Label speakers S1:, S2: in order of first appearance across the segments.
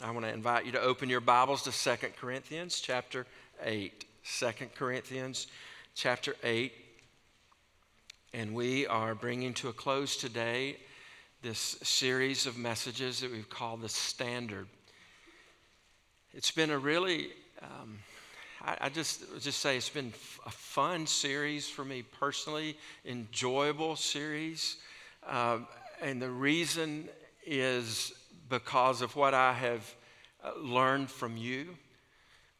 S1: I want to invite you to open your Bibles to 2 Corinthians chapter 8. 2 Corinthians chapter 8. And we are bringing to a close today this series of messages that we've called the Standard. It's been a really, um, I, I, just just say it's been a fun series for me personally, enjoyable series. Uh, and the reason is because of what I have uh, learned from you,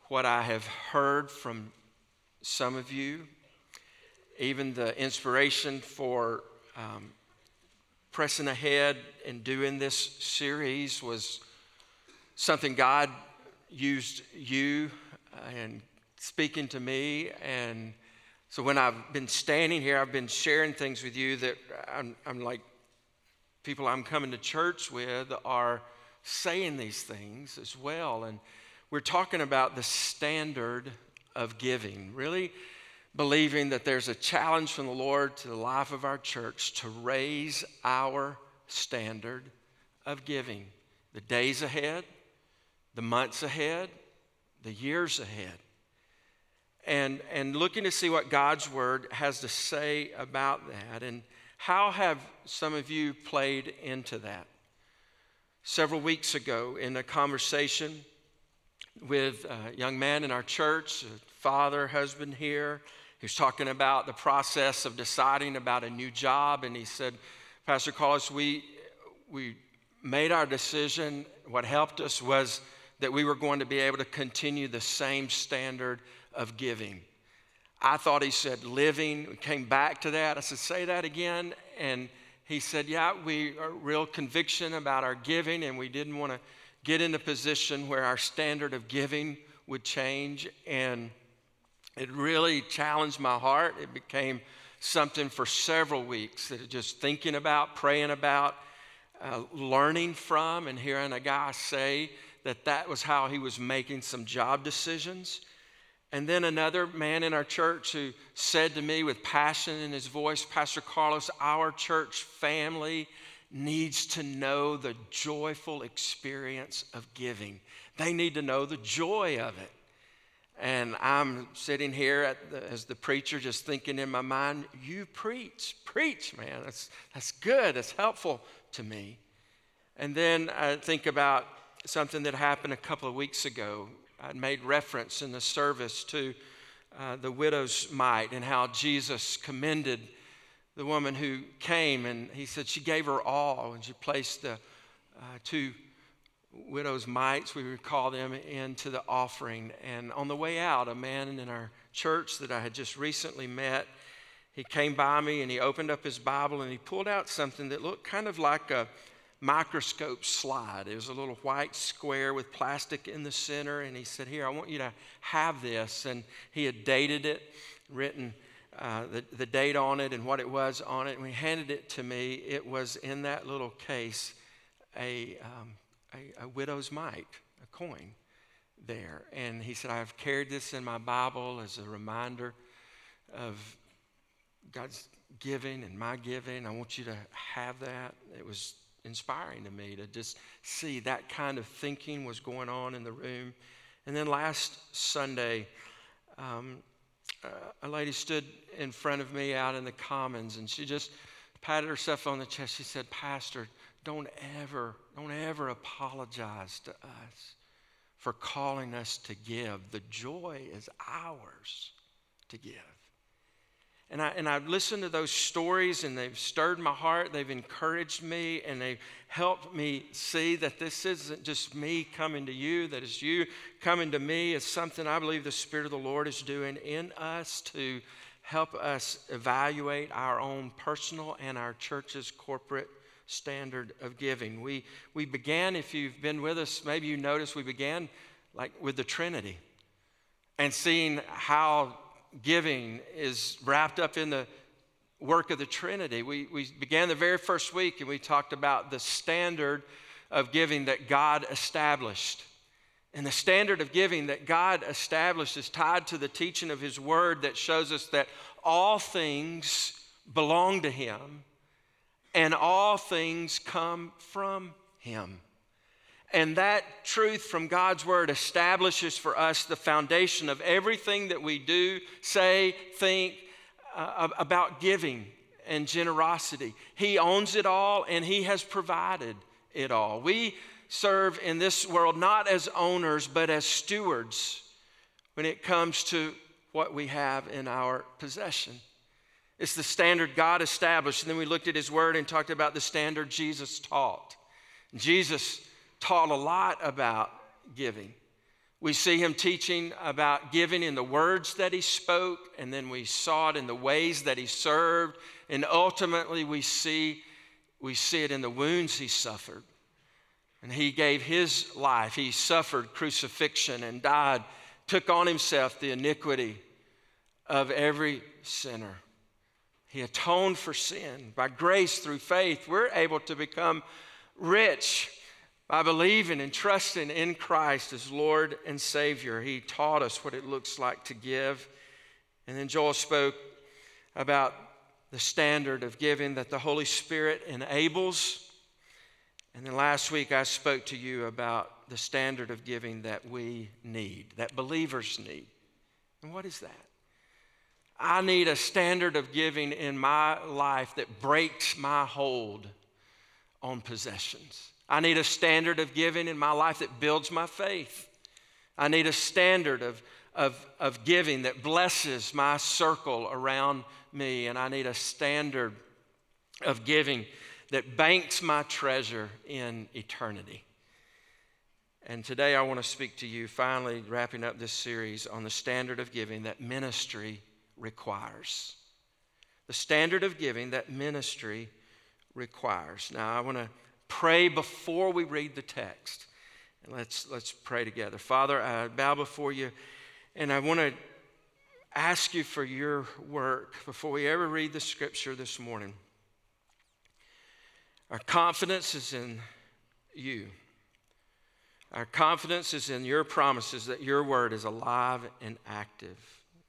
S1: what I have heard from some of you, even the inspiration for um, pressing ahead and doing this series was something God used you and speaking to me. And so when I've been standing here, I've been sharing things with you that I'm, I'm like, people I'm coming to church with are saying these things as well. And we're talking about the standard of giving, really believing that there's a challenge from the Lord to the life of our church to raise our standard of giving. The days ahead, the months ahead, the years ahead. And, and looking to see what God's word has to say about that. And how have some of you played into that? Several weeks ago, in a conversation with a young man in our church, father, husband here, he was talking about the process of deciding about a new job, and he said, Pastor Carlos, we, we made our decision. What helped us was that we were going to be able to continue the same standard of giving. I thought he said living. We came back to that. I said, say that again. And he said, yeah, we are real conviction about our giving, and we didn't want to get in a position where our standard of giving would change. And it really challenged my heart. It became something for several weeks that just thinking about, praying about, uh, learning from, and hearing a guy say that that was how he was making some job decisions. And then another man in our church who said to me with passion in his voice, Pastor Carlos, our church family needs to know the joyful experience of giving. They need to know the joy of it. And I'm sitting here the, as the preacher, just thinking in my mind, you preach, preach, man. That's, that's good, that's helpful to me. And then I think about something that happened a couple of weeks ago. I made reference in the service to uh, the widow's mite and how Jesus commended the woman who came and he said she gave her all and she placed the uh, two widow's mites, we would call them, into the offering. And on the way out, a man in our church that I had just recently met, he came by me and he opened up his Bible and he pulled out something that looked kind of like a microscope slide. It was a little white square with plastic in the center. And he said, Here, I want you to have this. And he had dated it, written uh, the, the date on it and what it was on it. And he handed it to me. It was in that little case a, um, a, a widow's mite, a coin there. And he said, I've carried this in my Bible as a reminder of God's giving and my giving. I want you to have that. It was inspiring to me to just see that kind of thinking was going on in the room. And then last Sunday, um, uh, a lady stood in front of me out in the commons and she just patted herself on the chest. She said, Pastor, don't ever, don't ever apologize to us for calling us to give. The joy is ours to give. And, I, and I've listened to those stories and they've stirred my heart, they've encouraged me, and they've helped me see that this isn't just me coming to you, that it's you coming to me. It's something I believe the Spirit of the Lord is doing in us to help us evaluate our own personal and our church's corporate standard of giving. We, we began, if you've been with us, maybe you noticed we began like with the Trinity and seeing how giving is wrapped up in the work of the Trinity. We, we began the very first week and we talked about the standard of giving that God established. And the standard of giving that God established is tied to the teaching of His Word that shows us that all things belong to Him and all things come from Him. And that truth from God's word establishes for us the foundation of everything that we do, say, think uh, about giving and generosity. He owns it all and He has provided it all. We serve in this world not as owners, but as stewards when it comes to what we have in our possession. It's the standard God established. And then we looked at His Word and talked about the standard Jesus taught. Jesus taught a lot about giving. We see him teaching about giving in the words that he spoke, and then we saw it in the ways that he served, and ultimately we see, we see it in the wounds he suffered. And he gave his life. He suffered crucifixion and died, took on himself the iniquity of every sinner. He atoned for sin. By grace through faith, we're able to become rich by believing and trusting in Christ as Lord and Savior. He taught us what it looks like to give. And then Joel spoke about the standard of giving that the Holy Spirit enables. And then last week I spoke to you about the standard of giving that we need, that believers need. And what is that? I need a standard of giving in my life that breaks my hold on possessions. I need a standard of giving in my life that builds my faith. I need a standard of, of, of giving that blesses my circle around me. And I need a standard of giving that banks my treasure in eternity. And today I want to speak to you, finally wrapping up this series on the standard of giving that ministry requires. The standard of giving that ministry requires. Now, I want to pray before we read the text. And let's, let's pray together. Father, I bow before you, and I want to ask you for your work before we ever read the scripture this morning. Our confidence is in you. Our confidence is in your promises that your word is alive and active,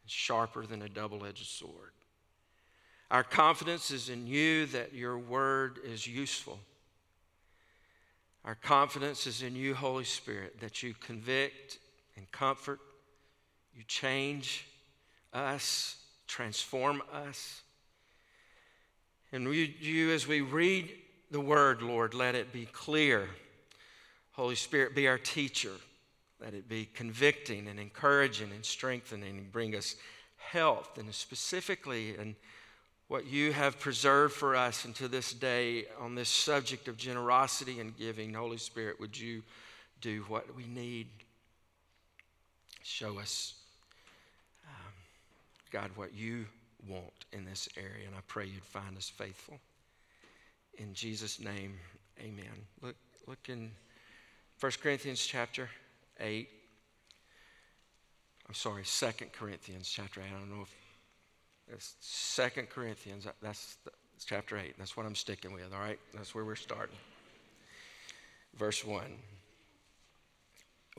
S1: sharper than a double edged sword. Our confidence is in you that your word is useful our confidence is in you, Holy Spirit, that you convict and comfort, you change us, transform us. And we, you, as we read the word, Lord, let it be clear. Holy Spirit, be our teacher. Let it be convicting and encouraging and strengthening and bring us health and specifically and what you have preserved for us until this day on this subject of generosity and giving. Holy Spirit, would you do what we need? Show us, um, God, what you want in this area. And I pray you'd find us faithful. In Jesus' name, amen. Look, look in 1 Corinthians chapter 8. I'm sorry, 2 Corinthians chapter 8. I don't know if it's Second Corinthians. Uh, that's, that's chapter 8. That's what I'm sticking with, all right? That's where we're starting. Verse 1.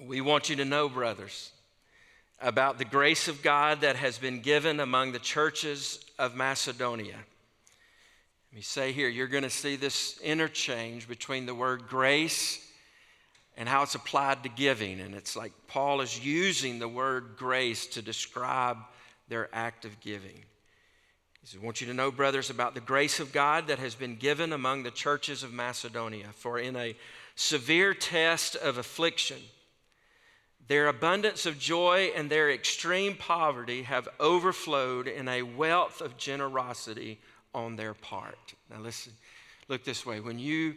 S1: We want you to know, brothers, about the grace of God that has been given among the churches of Macedonia. Let me say here, you're going to see this interchange between the word grace and how it's applied to giving. And it's like Paul is using the word grace to describe their act of giving. He says, I want you to know, brothers, about the grace of God that has been given among the churches of Macedonia. For in a severe test of affliction, their abundance of joy and their extreme poverty have overflowed in a wealth of generosity on their part. Now, listen, look this way. When you,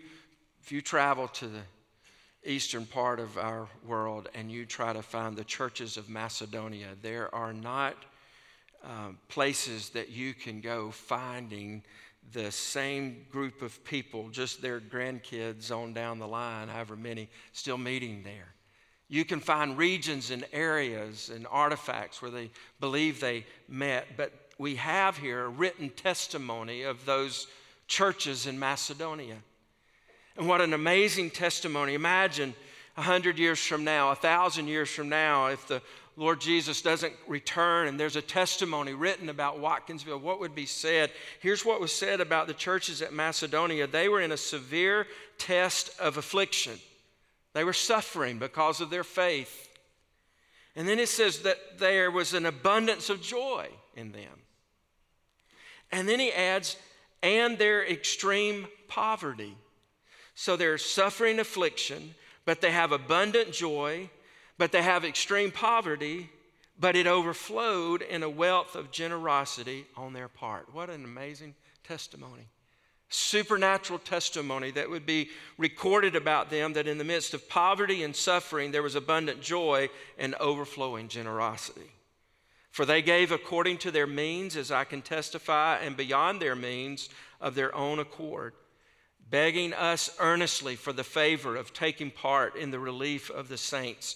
S1: if you travel to the eastern part of our world and you try to find the churches of Macedonia, there are not um, places that you can go finding the same group of people, just their grandkids on down the line, however many, still meeting there. You can find regions and areas and artifacts where they believe they met, but we have here a written testimony of those churches in Macedonia. And what an amazing testimony. Imagine a hundred years from now, a thousand years from now, if the Lord Jesus doesn't return and there's a testimony written about Watkinsville, what would be said? Here's what was said about the churches at Macedonia they were in a severe test of affliction. They were suffering because of their faith. And then it says that there was an abundance of joy in them. And then he adds, and their extreme poverty. So they're suffering affliction, but they have abundant joy, but they have extreme poverty, but it overflowed in a wealth of generosity on their part. What an amazing testimony supernatural testimony that would be recorded about them that in the midst of poverty and suffering, there was abundant joy and overflowing generosity. For they gave according to their means, as I can testify, and beyond their means of their own accord, begging us earnestly for the favor of taking part in the relief of the saints.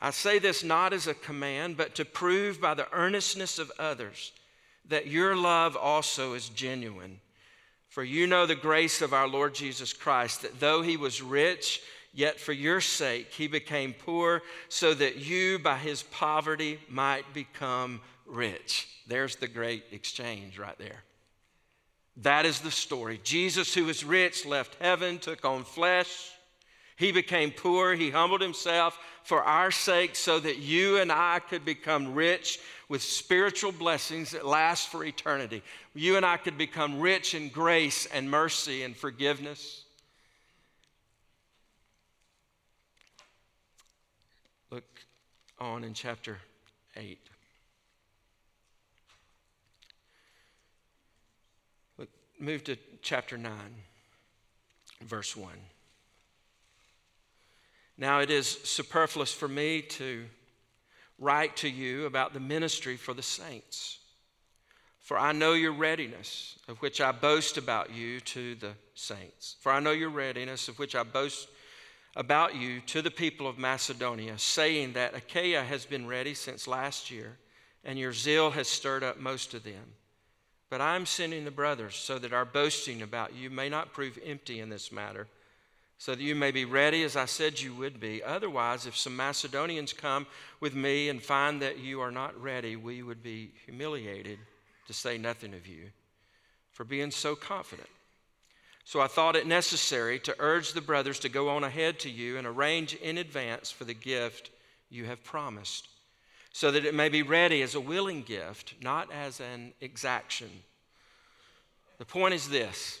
S1: I say this not as a command, but to prove by the earnestness of others that your love also is genuine. For you know the grace of our Lord Jesus Christ, that though he was rich, yet for your sake he became poor, so that you by his poverty might become rich. There's the great exchange right there. That is the story. Jesus, who was rich, left heaven, took on flesh. He became poor. He humbled himself for our sake so that you and I could become rich with spiritual blessings that last for eternity. You and I could become rich in grace and mercy and forgiveness. Look on in chapter 8. Look, move to chapter 9, verse 1. Now, it is superfluous for me to write to you about the ministry for the saints. For I know your readiness, of which I boast about you to the saints. For I know your readiness, of which I boast about you to the people of Macedonia, saying that Achaia has been ready since last year, and your zeal has stirred up most of them. But I am sending the brothers so that our boasting about you may not prove empty in this matter so that you may be ready as I said you would be. Otherwise, if some Macedonians come with me and find that you are not ready, we would be humiliated, to say nothing of you, for being so confident. So I thought it necessary to urge the brothers to go on ahead to you and arrange in advance for the gift you have promised, so that it may be ready as a willing gift, not as an exaction. The point is this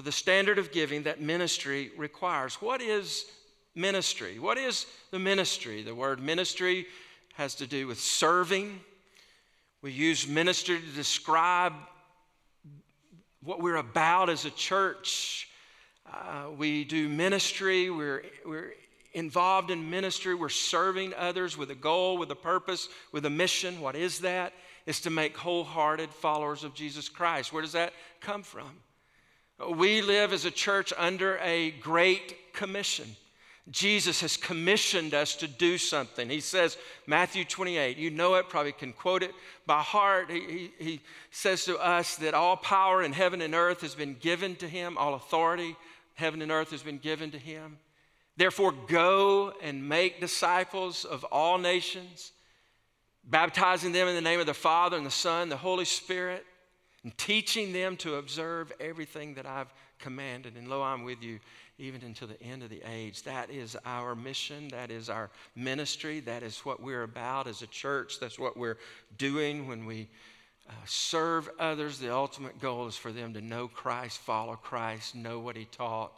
S1: So, the standard of giving that ministry requires. What is ministry? What is the ministry? The word ministry has to do with serving. We use ministry to describe what we're about as a church. Uh, we do ministry, we're, we're involved in ministry, we're serving others with a goal, with a purpose, with a mission. What is that? It's to make wholehearted followers of Jesus Christ. Where does that come from? We live as a church under a great commission. Jesus has commissioned us to do something. He says, Matthew 28, you know it, probably can quote it by heart. He, he, he, says to us that all power in heaven and earth has been given to him, all authority, heaven and earth has been given to him. Therefore, go and make disciples of all nations, baptizing them in the name of the Father and the Son, and the Holy Spirit and teaching them to observe everything that I've commanded. And lo, I'm with you even until the end of the age. That is our mission. That is our ministry. That is what we're about as a church. That's what we're doing when we uh, serve others. The ultimate goal is for them to know Christ, follow Christ, know what He taught,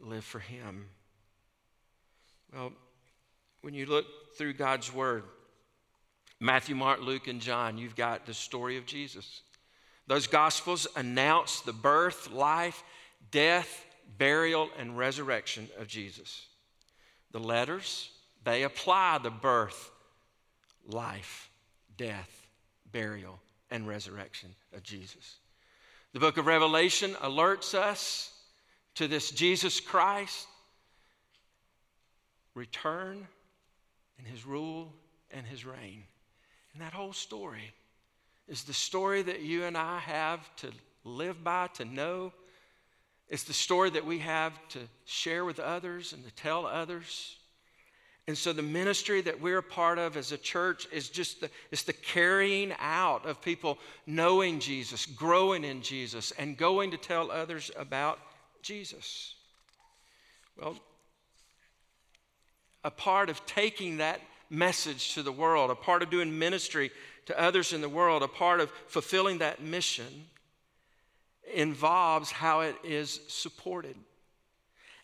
S1: live for Him. Well, when you look through God's Word, Matthew, Mark, Luke, and John, you've got the story of Jesus. Those Gospels announce the birth, life, death, burial, and resurrection of Jesus. The letters, they apply the birth, life, death, burial, and resurrection of Jesus. The book of Revelation alerts us to this Jesus Christ return and his rule and his reign. And that whole story is the story that you and I have to live by, to know. It's the story that we have to share with others and to tell others. And so the ministry that we're a part of as a church is just the, it's the carrying out of people knowing Jesus, growing in Jesus, and going to tell others about Jesus. Well, a part of taking that message to the world, a part of doing ministry to others in the world, a part of fulfilling that mission involves how it is supported.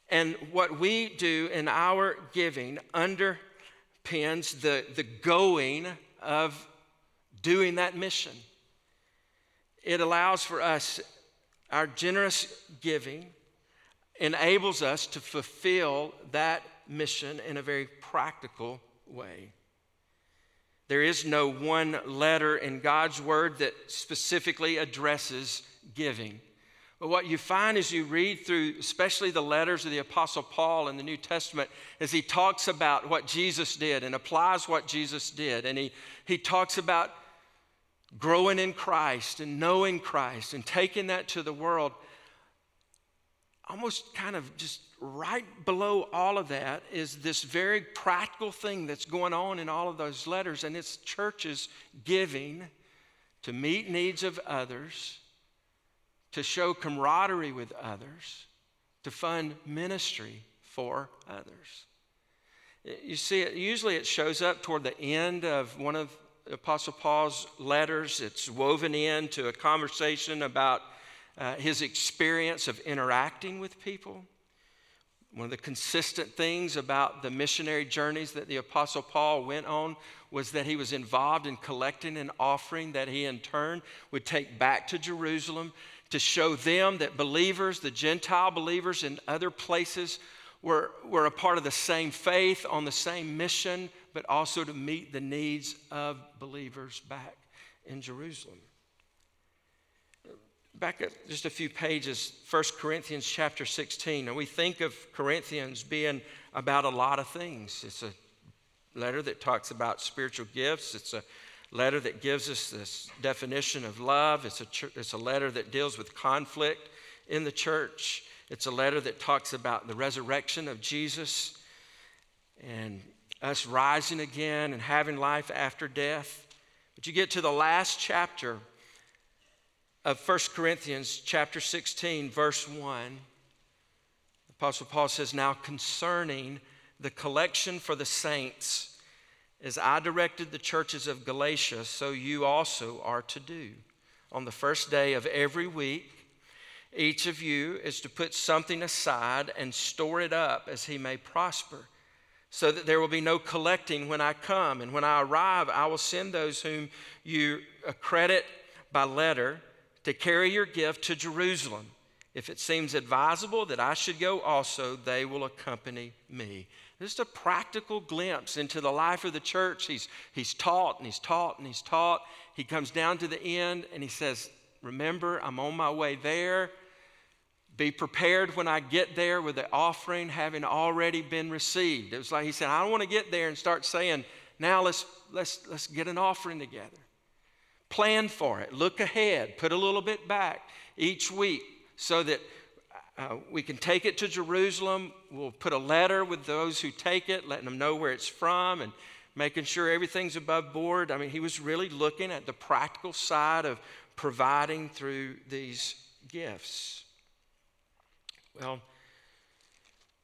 S1: And what we do in our giving underpins the, the going of doing that mission. It allows for us, our generous giving enables us to fulfill that mission in a very practical way. There is no one letter in God's word that specifically addresses giving. But what you find as you read through, especially the letters of the Apostle Paul in the New Testament, is he talks about what Jesus did and applies what Jesus did. And he, he talks about growing in Christ and knowing Christ and taking that to the world. Almost kind of just right below all of that is this very practical thing that's going on in all of those letters, and it's churches giving to meet needs of others to show camaraderie with others, to fund ministry for others. You see, it, usually it shows up toward the end of one of Apostle Paul's letters. It's woven into a conversation about uh, his experience of interacting with people. One of the consistent things about the missionary journeys that the Apostle Paul went on was that he was involved in collecting an offering that he in turn would take back to Jerusalem to show them that believers, the Gentile believers in other places, were, were a part of the same faith, on the same mission, but also to meet the needs of believers back in Jerusalem. Back at just a few pages, 1 Corinthians chapter 16. and we think of Corinthians being about a lot of things. It's a letter that talks about spiritual gifts, it's a letter that gives us this definition of love. It's a, it's a letter that deals with conflict in the church. It's a letter that talks about the resurrection of Jesus and us rising again and having life after death. But you get to the last chapter of 1 Corinthians, chapter 16, verse 1. Apostle Paul says, Now concerning the collection for the saints, as I directed the churches of Galatia, so you also are to do. On the first day of every week, each of you is to put something aside and store it up as he may prosper, so that there will be no collecting when I come. And when I arrive, I will send those whom you accredit by letter to carry your gift to Jerusalem. If it seems advisable that I should go also, they will accompany me. Just a practical glimpse into the life of the church. He's, he's taught and he's taught and he's taught. He comes down to the end and he says, Remember, I'm on my way there. Be prepared when I get there with the offering having already been received. It was like he said, I don't want to get there and start saying, now let's, let's, let's get an offering together. Plan for it. Look ahead. Put a little bit back each week so that uh, we can take it to Jerusalem. We'll put a letter with those who take it, letting them know where it's from and making sure everything's above board. I mean, he was really looking at the practical side of providing through these gifts. Well,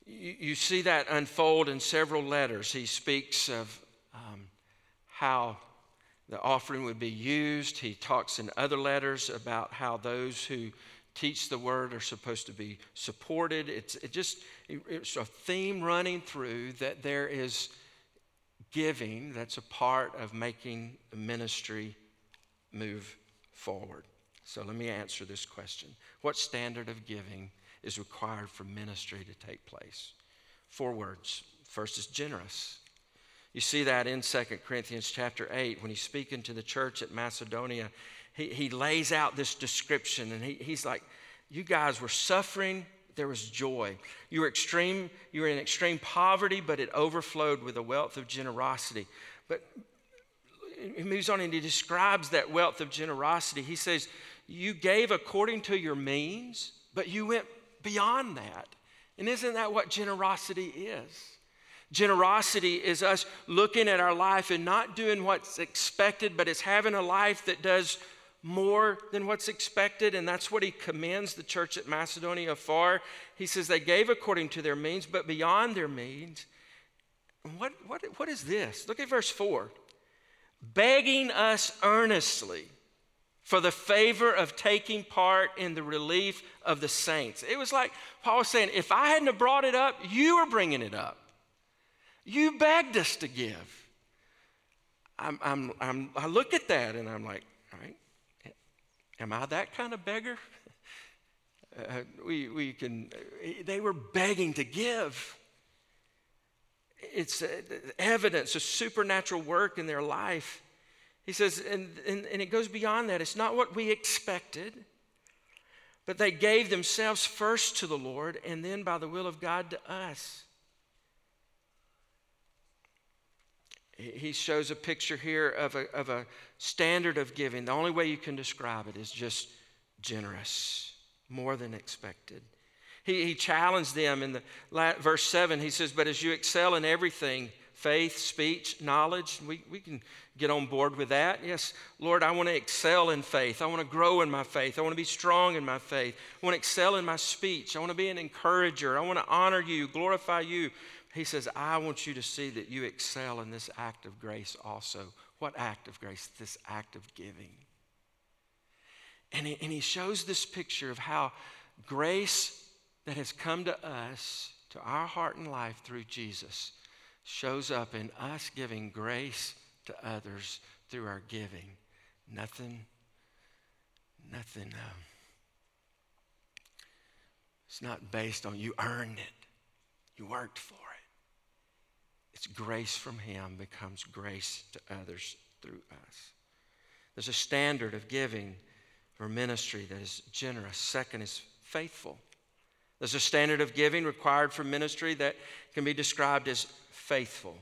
S1: you, see that unfold in several letters. He speaks of um, how the offering would be used. He talks in other letters about how those who teach the word are supposed to be supported. It's it just it's a theme running through that there is giving that's a part of making the ministry move forward. So let me answer this question What standard of giving is required for ministry to take place? Four words. First is generous. You see that in 2 Corinthians chapter 8 when he's speaking to the church at Macedonia. He, he lays out this description and he, he's like, You guys were suffering, there was joy. You were extreme, you were in extreme poverty, but it overflowed with a wealth of generosity. But he moves on and he describes that wealth of generosity. He says, You gave according to your means, but you went beyond that. And isn't that what generosity is? Generosity is us looking at our life and not doing what's expected, but it's having a life that does more than what's expected. And that's what he commends the church at Macedonia for. He says they gave according to their means, but beyond their means. What, what, what is this? Look at verse 4 begging us earnestly for the favor of taking part in the relief of the saints. It was like Paul was saying, if I hadn't have brought it up, you were bringing it up. You begged us to give. I'm, I'm, I'm, i look at that and I'm like, all right, am I that kind of beggar? Uh, we, we can, they were begging to give. It's uh, evidence of supernatural work in their life. He says, and, and, and it goes beyond that. It's not what we expected, but they gave themselves first to the Lord and then by the will of God to us. He shows a picture here of a, of a standard of giving. The only way you can describe it is just generous, more than expected. He, he challenged them in the verse 7. He says, But as you excel in everything, faith, speech, knowledge, we, we can get on board with that. Yes, Lord, I want to excel in faith. I want to grow in my faith. I want to be strong in my faith. I want to excel in my speech. I want to be an encourager. I want to honor you, glorify you. He says, I want you to see that you excel in this act of grace also. What act of grace? This act of giving. And he, and he shows this picture of how grace that has come to us, to our heart and life through Jesus, shows up in us giving grace to others through our giving. Nothing, nothing. Um, it's not based on you earned it, you worked for it. It's grace from Him becomes grace to others through us. There's a standard of giving for ministry that is generous. Second is faithful. There's a standard of giving required for ministry that can be described as faithful.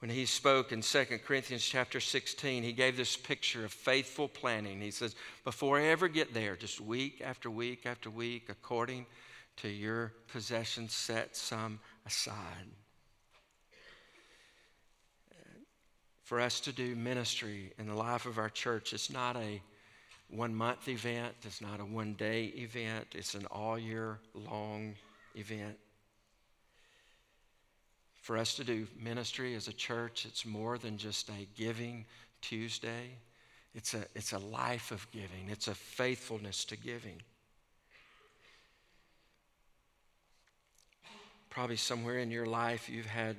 S1: When he spoke in 2 Corinthians chapter 16, he gave this picture of faithful planning. He says, Before I ever get there, just week after week after week, according to your possession, set some aside. For us to do ministry in the life of our church, it's not a one month event, it's not a one day event, it's an all year long event. For us to do ministry as a church, it's more than just a giving Tuesday. It's a, it's a life of giving, it's a faithfulness to giving. Probably somewhere in your life you've had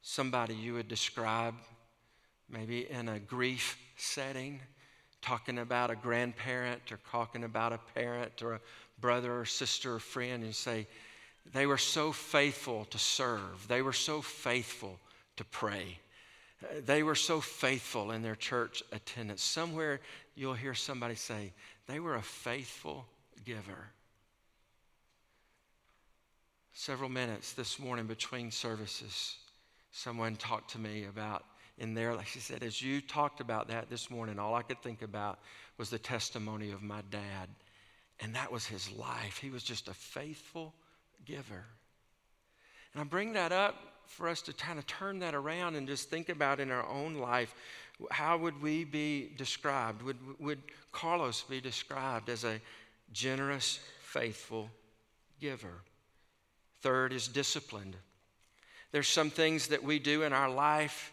S1: somebody you would describe maybe in a grief setting, talking about a grandparent or talking about a parent or a brother or sister or friend, and say, they were so faithful to serve, they were so faithful to pray. They were so faithful in their church attendance. Somewhere you'll hear somebody say, they were a faithful giver several minutes this morning between services, someone talked to me about in there, like she said, as you talked about that this morning, all I could think about was the testimony of my dad. And that was his life. He was just a faithful giver. And I bring that up for us to kind of turn that around and just think about in our own life how would we be described? Would, would Carlos be described as a generous, faithful giver? Third is disciplined. There's some things that we do in our life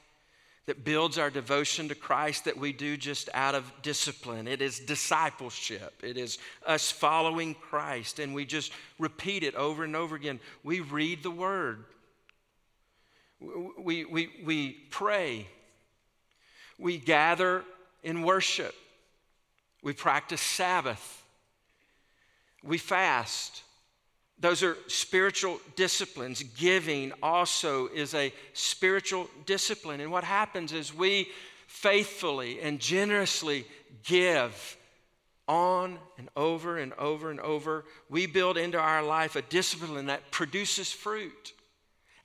S1: that builds our devotion to Christ that we do just out of discipline. It is discipleship. It is us following Christ, and we just repeat it over and over again. We read the Word. We, we, we pray. We gather in worship. We practice Sabbath. We fast. Those are spiritual disciplines. Giving also is a spiritual discipline. And what happens is we faithfully and generously give on and over and over and over. We build into our life a discipline that produces fruit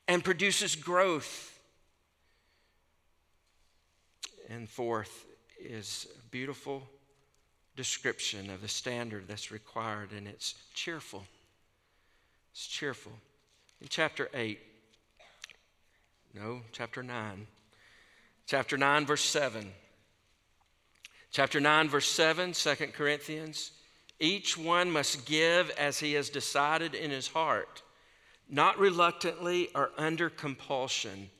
S1: and produces growth. And fourth is a beautiful description of the standard that's required, and it's cheerful. It's cheerful. In chapter 8, no, chapter 9. Chapter 9, verse 7. Chapter 9, verse 7, 2 Corinthians. Each one must give as he has decided in his heart, not reluctantly or under compulsion,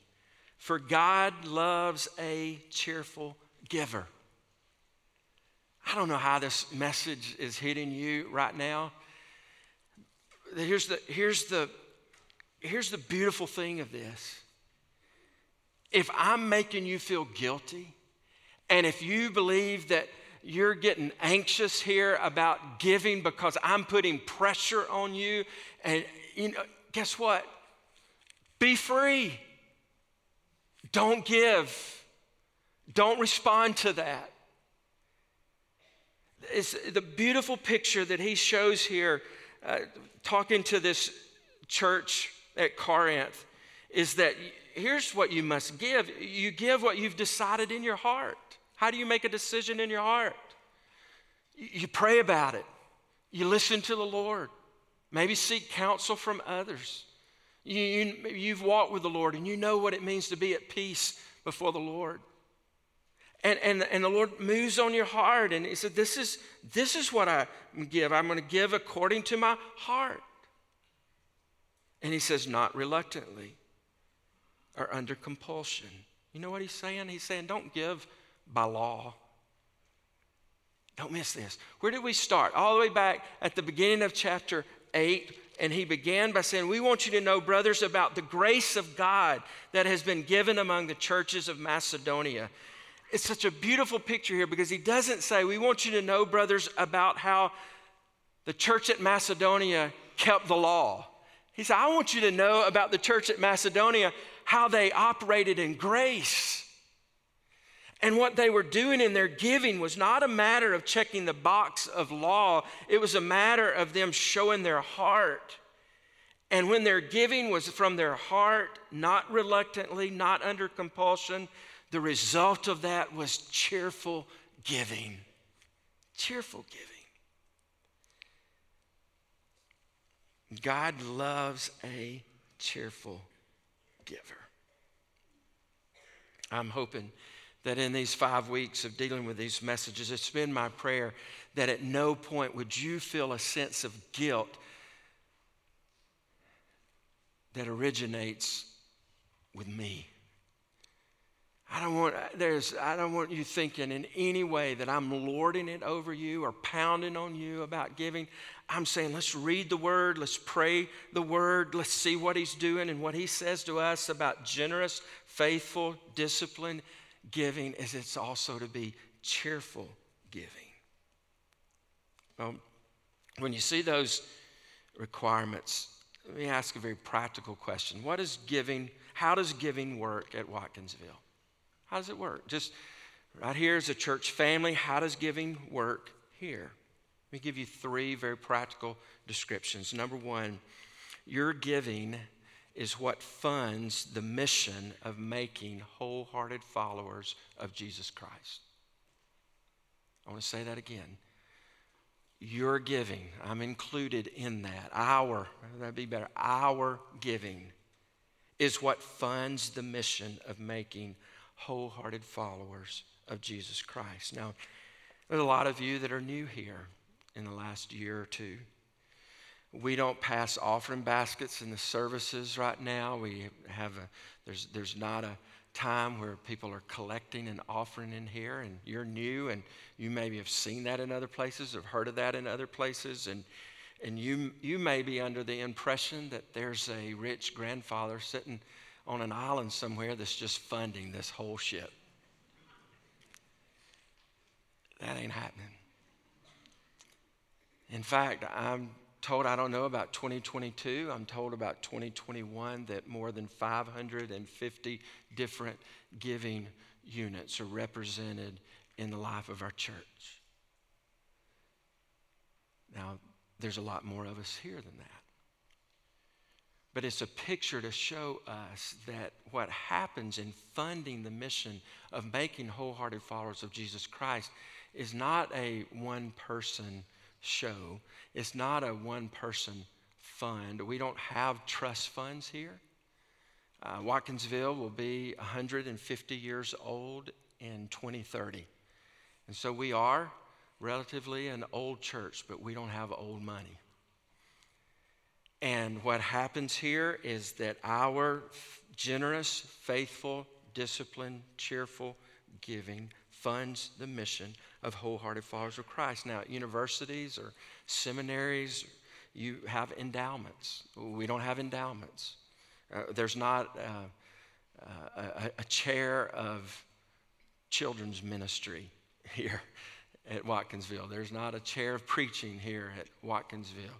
S1: for God loves a cheerful giver. I don't know how this message is hitting you right now. Here's the, here's the, here's the beautiful thing of this. If I'm making you feel guilty, and if you believe that you're getting anxious here about giving because I'm putting pressure on you, and you know, guess what? Be free. Don't give. Don't respond to that. It's the beautiful picture that he shows here, uh, talking to this church at Corinth, is that here's what you must give you give what you've decided in your heart. How do you make a decision in your heart? You pray about it, you listen to the Lord, maybe seek counsel from others. You, you, you've walked with the Lord and you know what it means to be at peace before the Lord. And, and, and the Lord moves on your heart. And He said, This is, this is what I give. I'm going to give according to my heart. And He says, Not reluctantly or under compulsion. You know what He's saying? He's saying, Don't give by law. Don't miss this. Where did we start? All the way back at the beginning of chapter 8. And he began by saying, We want you to know, brothers, about the grace of God that has been given among the churches of Macedonia it's such a beautiful picture here because he doesn't say, We want you to know, brothers, about how the church at Macedonia kept the law. He said, I want you to know about the church at Macedonia, how they operated in grace. And what they were doing in their giving was not a matter of checking the box of law, it was a matter of them showing their heart. And when their giving was from their heart, not reluctantly, not under compulsion, the result of that was cheerful giving. Cheerful giving. God loves a cheerful giver. I'm hoping that in these five weeks of dealing with these messages, it's been my prayer that at no point would you feel a sense of guilt that originates with me. I don't want there's I don't want you thinking in any way that I'm lording it over you or pounding on you about giving. I'm saying let's read the word, let's pray the word, let's see what he's doing and what he says to us about generous, faithful, disciplined giving is it's also to be cheerful giving. Well, when you see those requirements, let me ask a very practical question. What is giving, how does giving work at Watkinsville? How does it work? Just right here is a church family. How does giving work here? Let me give you three very practical descriptions. Number one, your giving is what funds the mission of making wholehearted followers of Jesus Christ. I want to say that again. Your giving, I'm included in that. Our, that'd be better. Our giving is what funds the mission of making wholehearted followers of Jesus Christ. Now, there's a lot of you that are new here in the last year or two. We don't pass offering baskets in the services right now. We have a, there's, there's not a time where people are collecting and offering in here, and you're new, and you maybe have seen that in other places, have heard of that in other places, and, and you, you may be under the impression that there's a rich grandfather sitting on an island somewhere that's just funding this whole ship. That ain't happening. In fact, I'm told I don't know about 2022. I'm told about 2021 that more than 550 different giving units are represented in the life of our church. Now, there's a lot more of us here than that. But it's a picture to show us that what happens in funding the mission of making wholehearted followers of Jesus Christ is not a one person show, it's not a one person fund. We don't have trust funds here. Uh, Watkinsville will be 150 years old in 2030. And so we are relatively an old church, but we don't have old money. And what happens here is that our generous, faithful, disciplined, cheerful giving funds the mission of wholehearted followers of Christ. Now, universities or seminaries, you have endowments. We don't have endowments. Uh, there's not uh, uh, a, a chair of children's ministry here at Watkinsville. There's not a chair of preaching here at Watkinsville.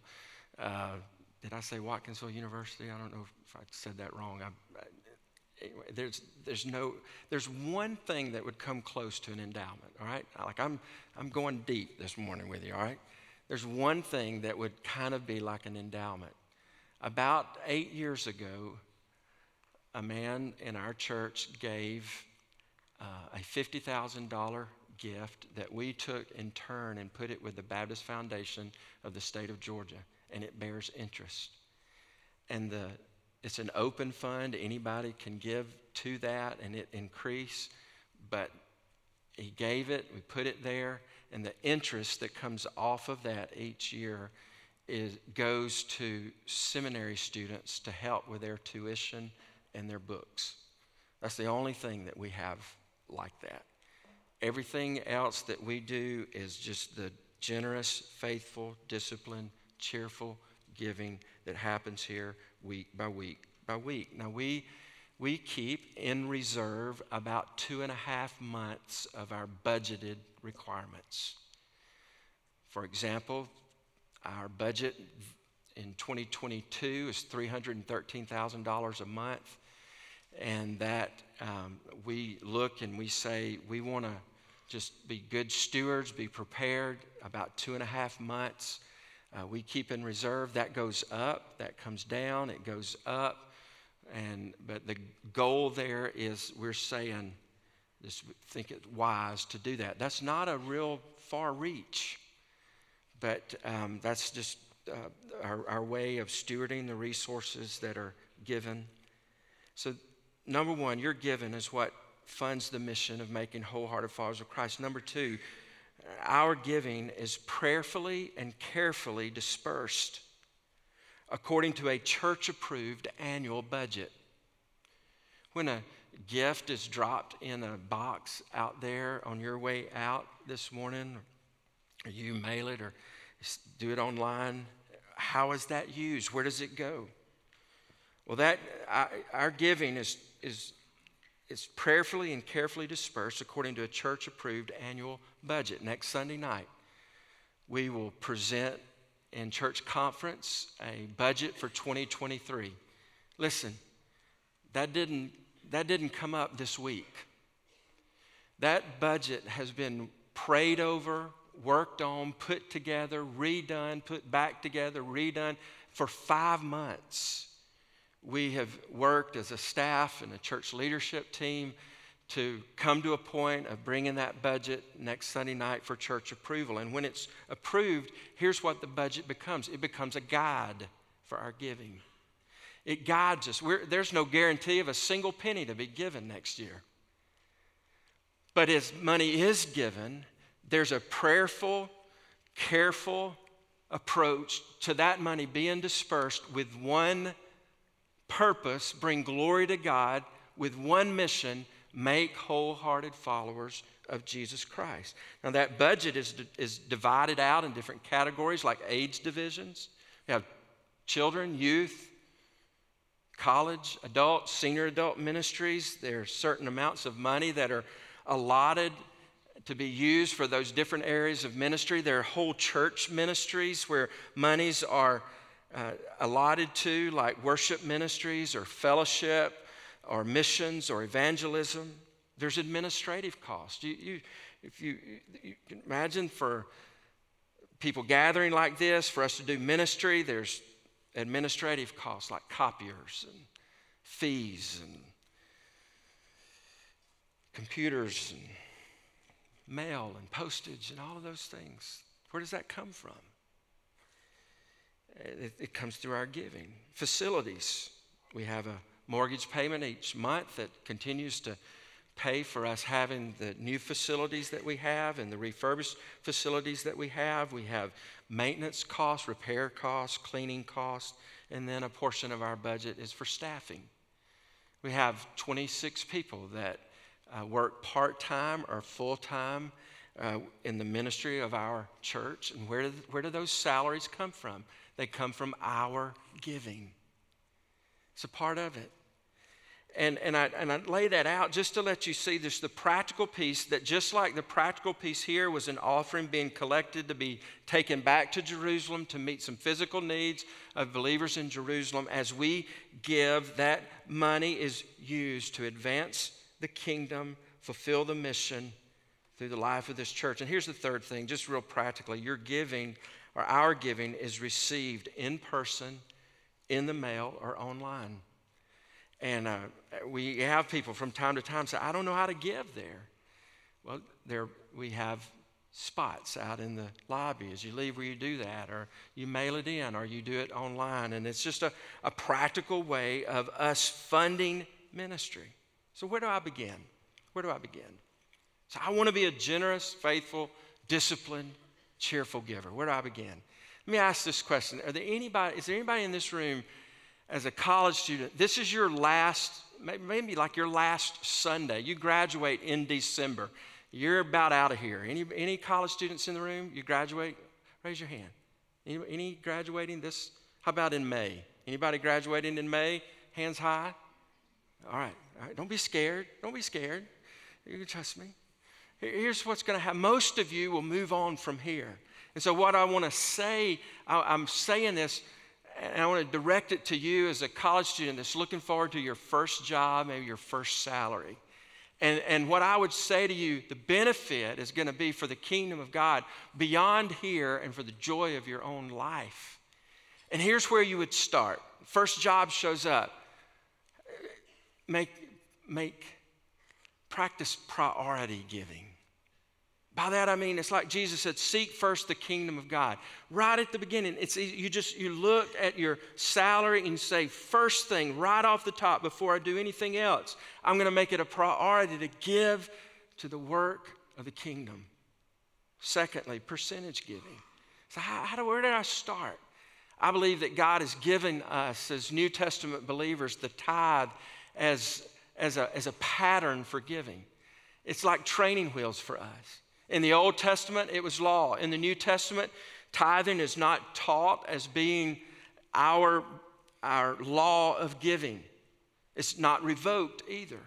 S1: Uh, did I say Watkinsville University? I don't know if I said that wrong. I, I, anyway, there's, there's no, there's one thing that would come close to an endowment, all right? Like I'm, I'm going deep this morning with you, all right? There's one thing that would kind of be like an endowment. About eight years ago, a man in our church gave uh, a $50,000 gift that we took in turn and put it with the Baptist Foundation of the state of Georgia and it bears interest. And the, it's an open fund, anybody can give to that and it increase, but he gave it, we put it there, and the interest that comes off of that each year is, goes to seminary students to help with their tuition and their books. That's the only thing that we have like that. Everything else that we do is just the generous, faithful, disciplined cheerful giving that happens here week by week by week. Now, we, we keep in reserve about two and a half months of our budgeted requirements. For example, our budget in 2022 is $313,000 a month. And that um, we look and we say, we want to just be good stewards, be prepared about two and a half months uh, we keep in reserve. That goes up, that comes down, it goes up. And, but the goal there is we're saying, just think it wise to do that. That's not a real far reach, but um, that's just uh, our, our way of stewarding the resources that are given. So, number one, your giving is what funds the mission of making wholehearted followers of Christ. Number two, our giving is prayerfully and carefully dispersed according to a church approved annual budget. When a gift is dropped in a box out there on your way out this morning, or you mail it or do it online, how is that used? Where does it go? Well, that our giving is, is it's prayerfully and carefully dispersed according to a church approved annual budget. Next Sunday night, we will present in church conference a budget for 2023. Listen, that didn't, that didn't come up this week. That budget has been prayed over, worked on, put together, redone, put back together, redone for five months we have worked as a staff and a church leadership team to come to a point of bringing that budget next Sunday night for church approval. And when it's approved, here's what the budget becomes it becomes a guide for our giving. It guides us. We're, there's no guarantee of a single penny to be given next year. But as money is given, there's a prayerful, careful approach to that money being dispersed with one purpose, bring glory to God with one mission make wholehearted followers of Jesus Christ. Now, that budget is, is divided out in different categories like age divisions. We have children, youth, college, adult, senior adult ministries. There are certain amounts of money that are allotted to be used for those different areas of ministry. There are whole church ministries where monies are uh, allotted to, like worship ministries or fellowship or missions or evangelism. There's administrative costs. You, you, if you, you imagine for people gathering like this, for us to do ministry, there's administrative costs like copiers and fees and computers and mail and postage and all of those things. Where does that come from? It, it, comes through our giving. Facilities. We have a mortgage payment each month that continues to pay for us having the new facilities that we have and the refurbished facilities that we have. We have maintenance costs, repair costs, cleaning costs, and then a portion of our budget is for staffing. We have 26 people that uh, work part time or full time uh, in the ministry of our church. And where where do those salaries come from? They come from our giving. It's a part of it. And, and, I, and I lay that out just to let you see there's the practical piece that just like the practical piece here was an offering being collected to be taken back to Jerusalem to meet some physical needs of believers in Jerusalem, as we give, that money is used to advance the kingdom, fulfill the mission through the life of this church. And here's the third thing, just real practically your giving or our giving is received in person, in the mail, or online. And uh, we have people from time to time say, I don't know how to give there. Well, there we have spots out in the lobby as you leave where you do that, or you mail it in, or you do it online. And it's just a, a practical way of us funding ministry. So, where do I begin? Where do I begin? So, I want to be a generous, faithful, disciplined, cheerful giver. Where do I begin? Let me ask this question Are there anybody, is there anybody in this room as a college student? This is your last, maybe like your last Sunday. You graduate in December. You're about out of here. Any, any college students in the room? You graduate? Raise your hand. Any, any graduating this? How about in May? Anybody graduating in May? Hands high? All right. All right, don't be scared. Don't be scared. You can trust me. Here's what's going to happen. Most of you will move on from here. And so, what I want to say, I'm saying this, and I want to direct it to you as a college student that's looking forward to your first job, maybe your first salary. And, and what I would say to you, the benefit is going to be for the kingdom of God beyond here and for the joy of your own life. And here's where you would start. First job shows up. Make make practice priority giving. By that I mean it's like Jesus said, seek first the kingdom of God. Right at the beginning, it's you just you look at your salary and you say, first thing, right off the top, before I do anything else, I'm going to make it a priority to give to the work of the kingdom. Secondly, percentage giving. So how, how do, where did I start? I believe that God has given us as New Testament believers the tithe as as a, as a pattern for giving. It's like training wheels for us. In the Old Testament, it was law. In the New Testament, tithing is not taught as being our, our law of giving, it's not revoked either.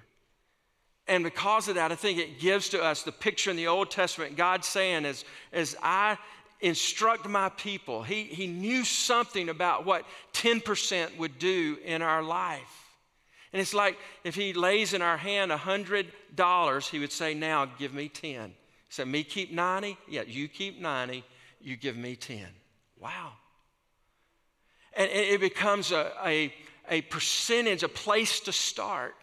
S1: And because of that, I think it gives to us the picture in the Old Testament, God saying, as, as I instruct my people, he, he knew something about what 10% would do in our life. And it's like if he lays in our hand a $100, he would say, Now give me 10. Said, Me keep 90? Yeah, you keep 90, you give me 10. Wow. And it becomes a, a, a percentage, a place to start.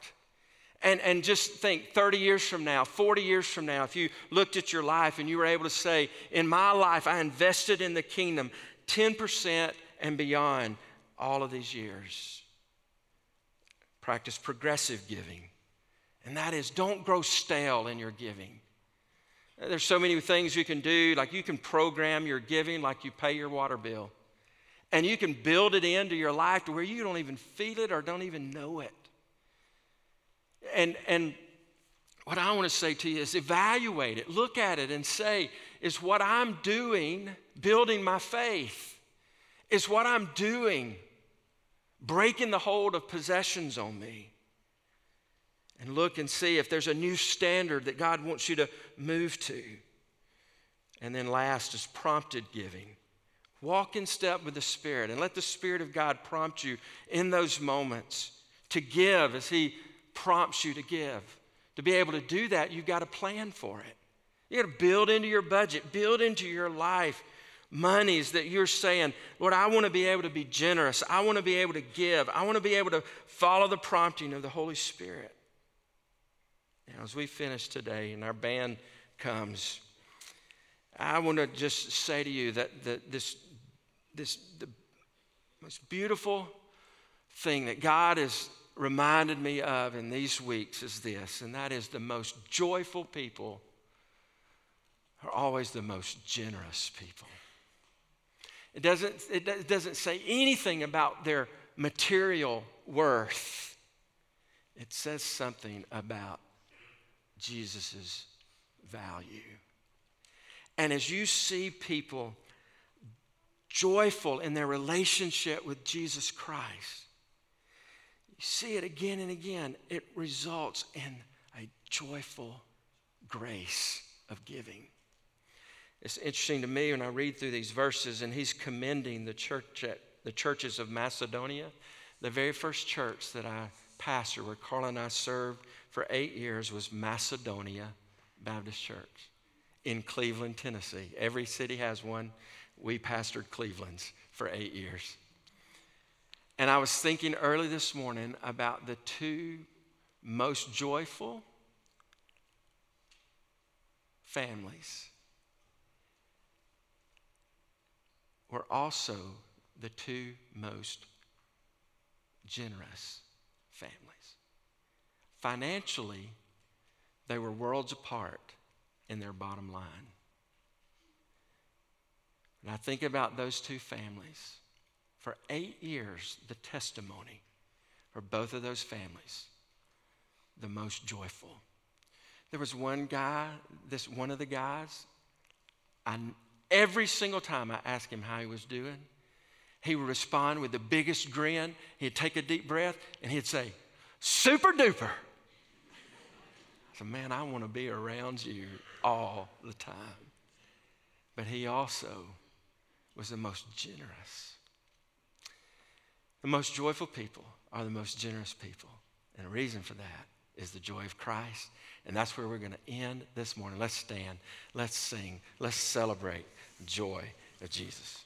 S1: And, and just think 30 years from now, 40 years from now, if you looked at your life and you were able to say, In my life, I invested in the kingdom 10% and beyond all of these years practice progressive giving. And that is don't grow stale in your giving. There's so many things you can do, like you can program your giving like you pay your water bill. And you can build it into your life to where you don't even feel it or don't even know it. And, and what I want to say to you is evaluate it, look at it, and say, is what I'm doing building my faith? Is what I'm doing breaking the hold of possessions on me. And look and see if there's a new standard that God wants you to move to. And then last is prompted giving. Walk in step with the Spirit and let the Spirit of God prompt you in those moments to give as He prompts you to give. To be able to do that, you've got to plan for it. You got to build into your budget, build into your life monies that you're saying, Lord, I want to be able to be generous. I want to be able to give. I want to be able to follow the prompting of the Holy Spirit. Now, as we finish today and our band comes, I want to just say to you that, that this, this the most beautiful thing that God has reminded me of in these weeks is this, and that is the most joyful people are always the most generous people. It doesn't, it doesn't say anything about their material worth. It says something about Jesus' value. And as you see people joyful in their relationship with Jesus Christ, you see it again and again, it results in a joyful grace of giving. It's interesting to me when I read through these verses, and he's commending the church at the churches of Macedonia, the very first church that I pastor, where Carl and I served for eight years, was Macedonia Baptist Church in Cleveland, Tennessee. Every city has one. We pastored Cleveland's for eight years. And I was thinking early this morning about the two most joyful families were also the two most generous families. Financially, they were worlds apart in their bottom line. And I think about those two families. For eight years, the testimony for both of those families, the most joyful. There was one guy, this one of the guys, I Every single time I asked him how he was doing, he would respond with the biggest grin. He'd take a deep breath and he'd say, Super duper. Man, I want to be around you all the time. But he also was the most generous. The most joyful people are the most generous people. And the reason for that is the joy of Christ. And that's where we're going to end this morning. Let's stand, let's sing, let's celebrate joy of Jesus.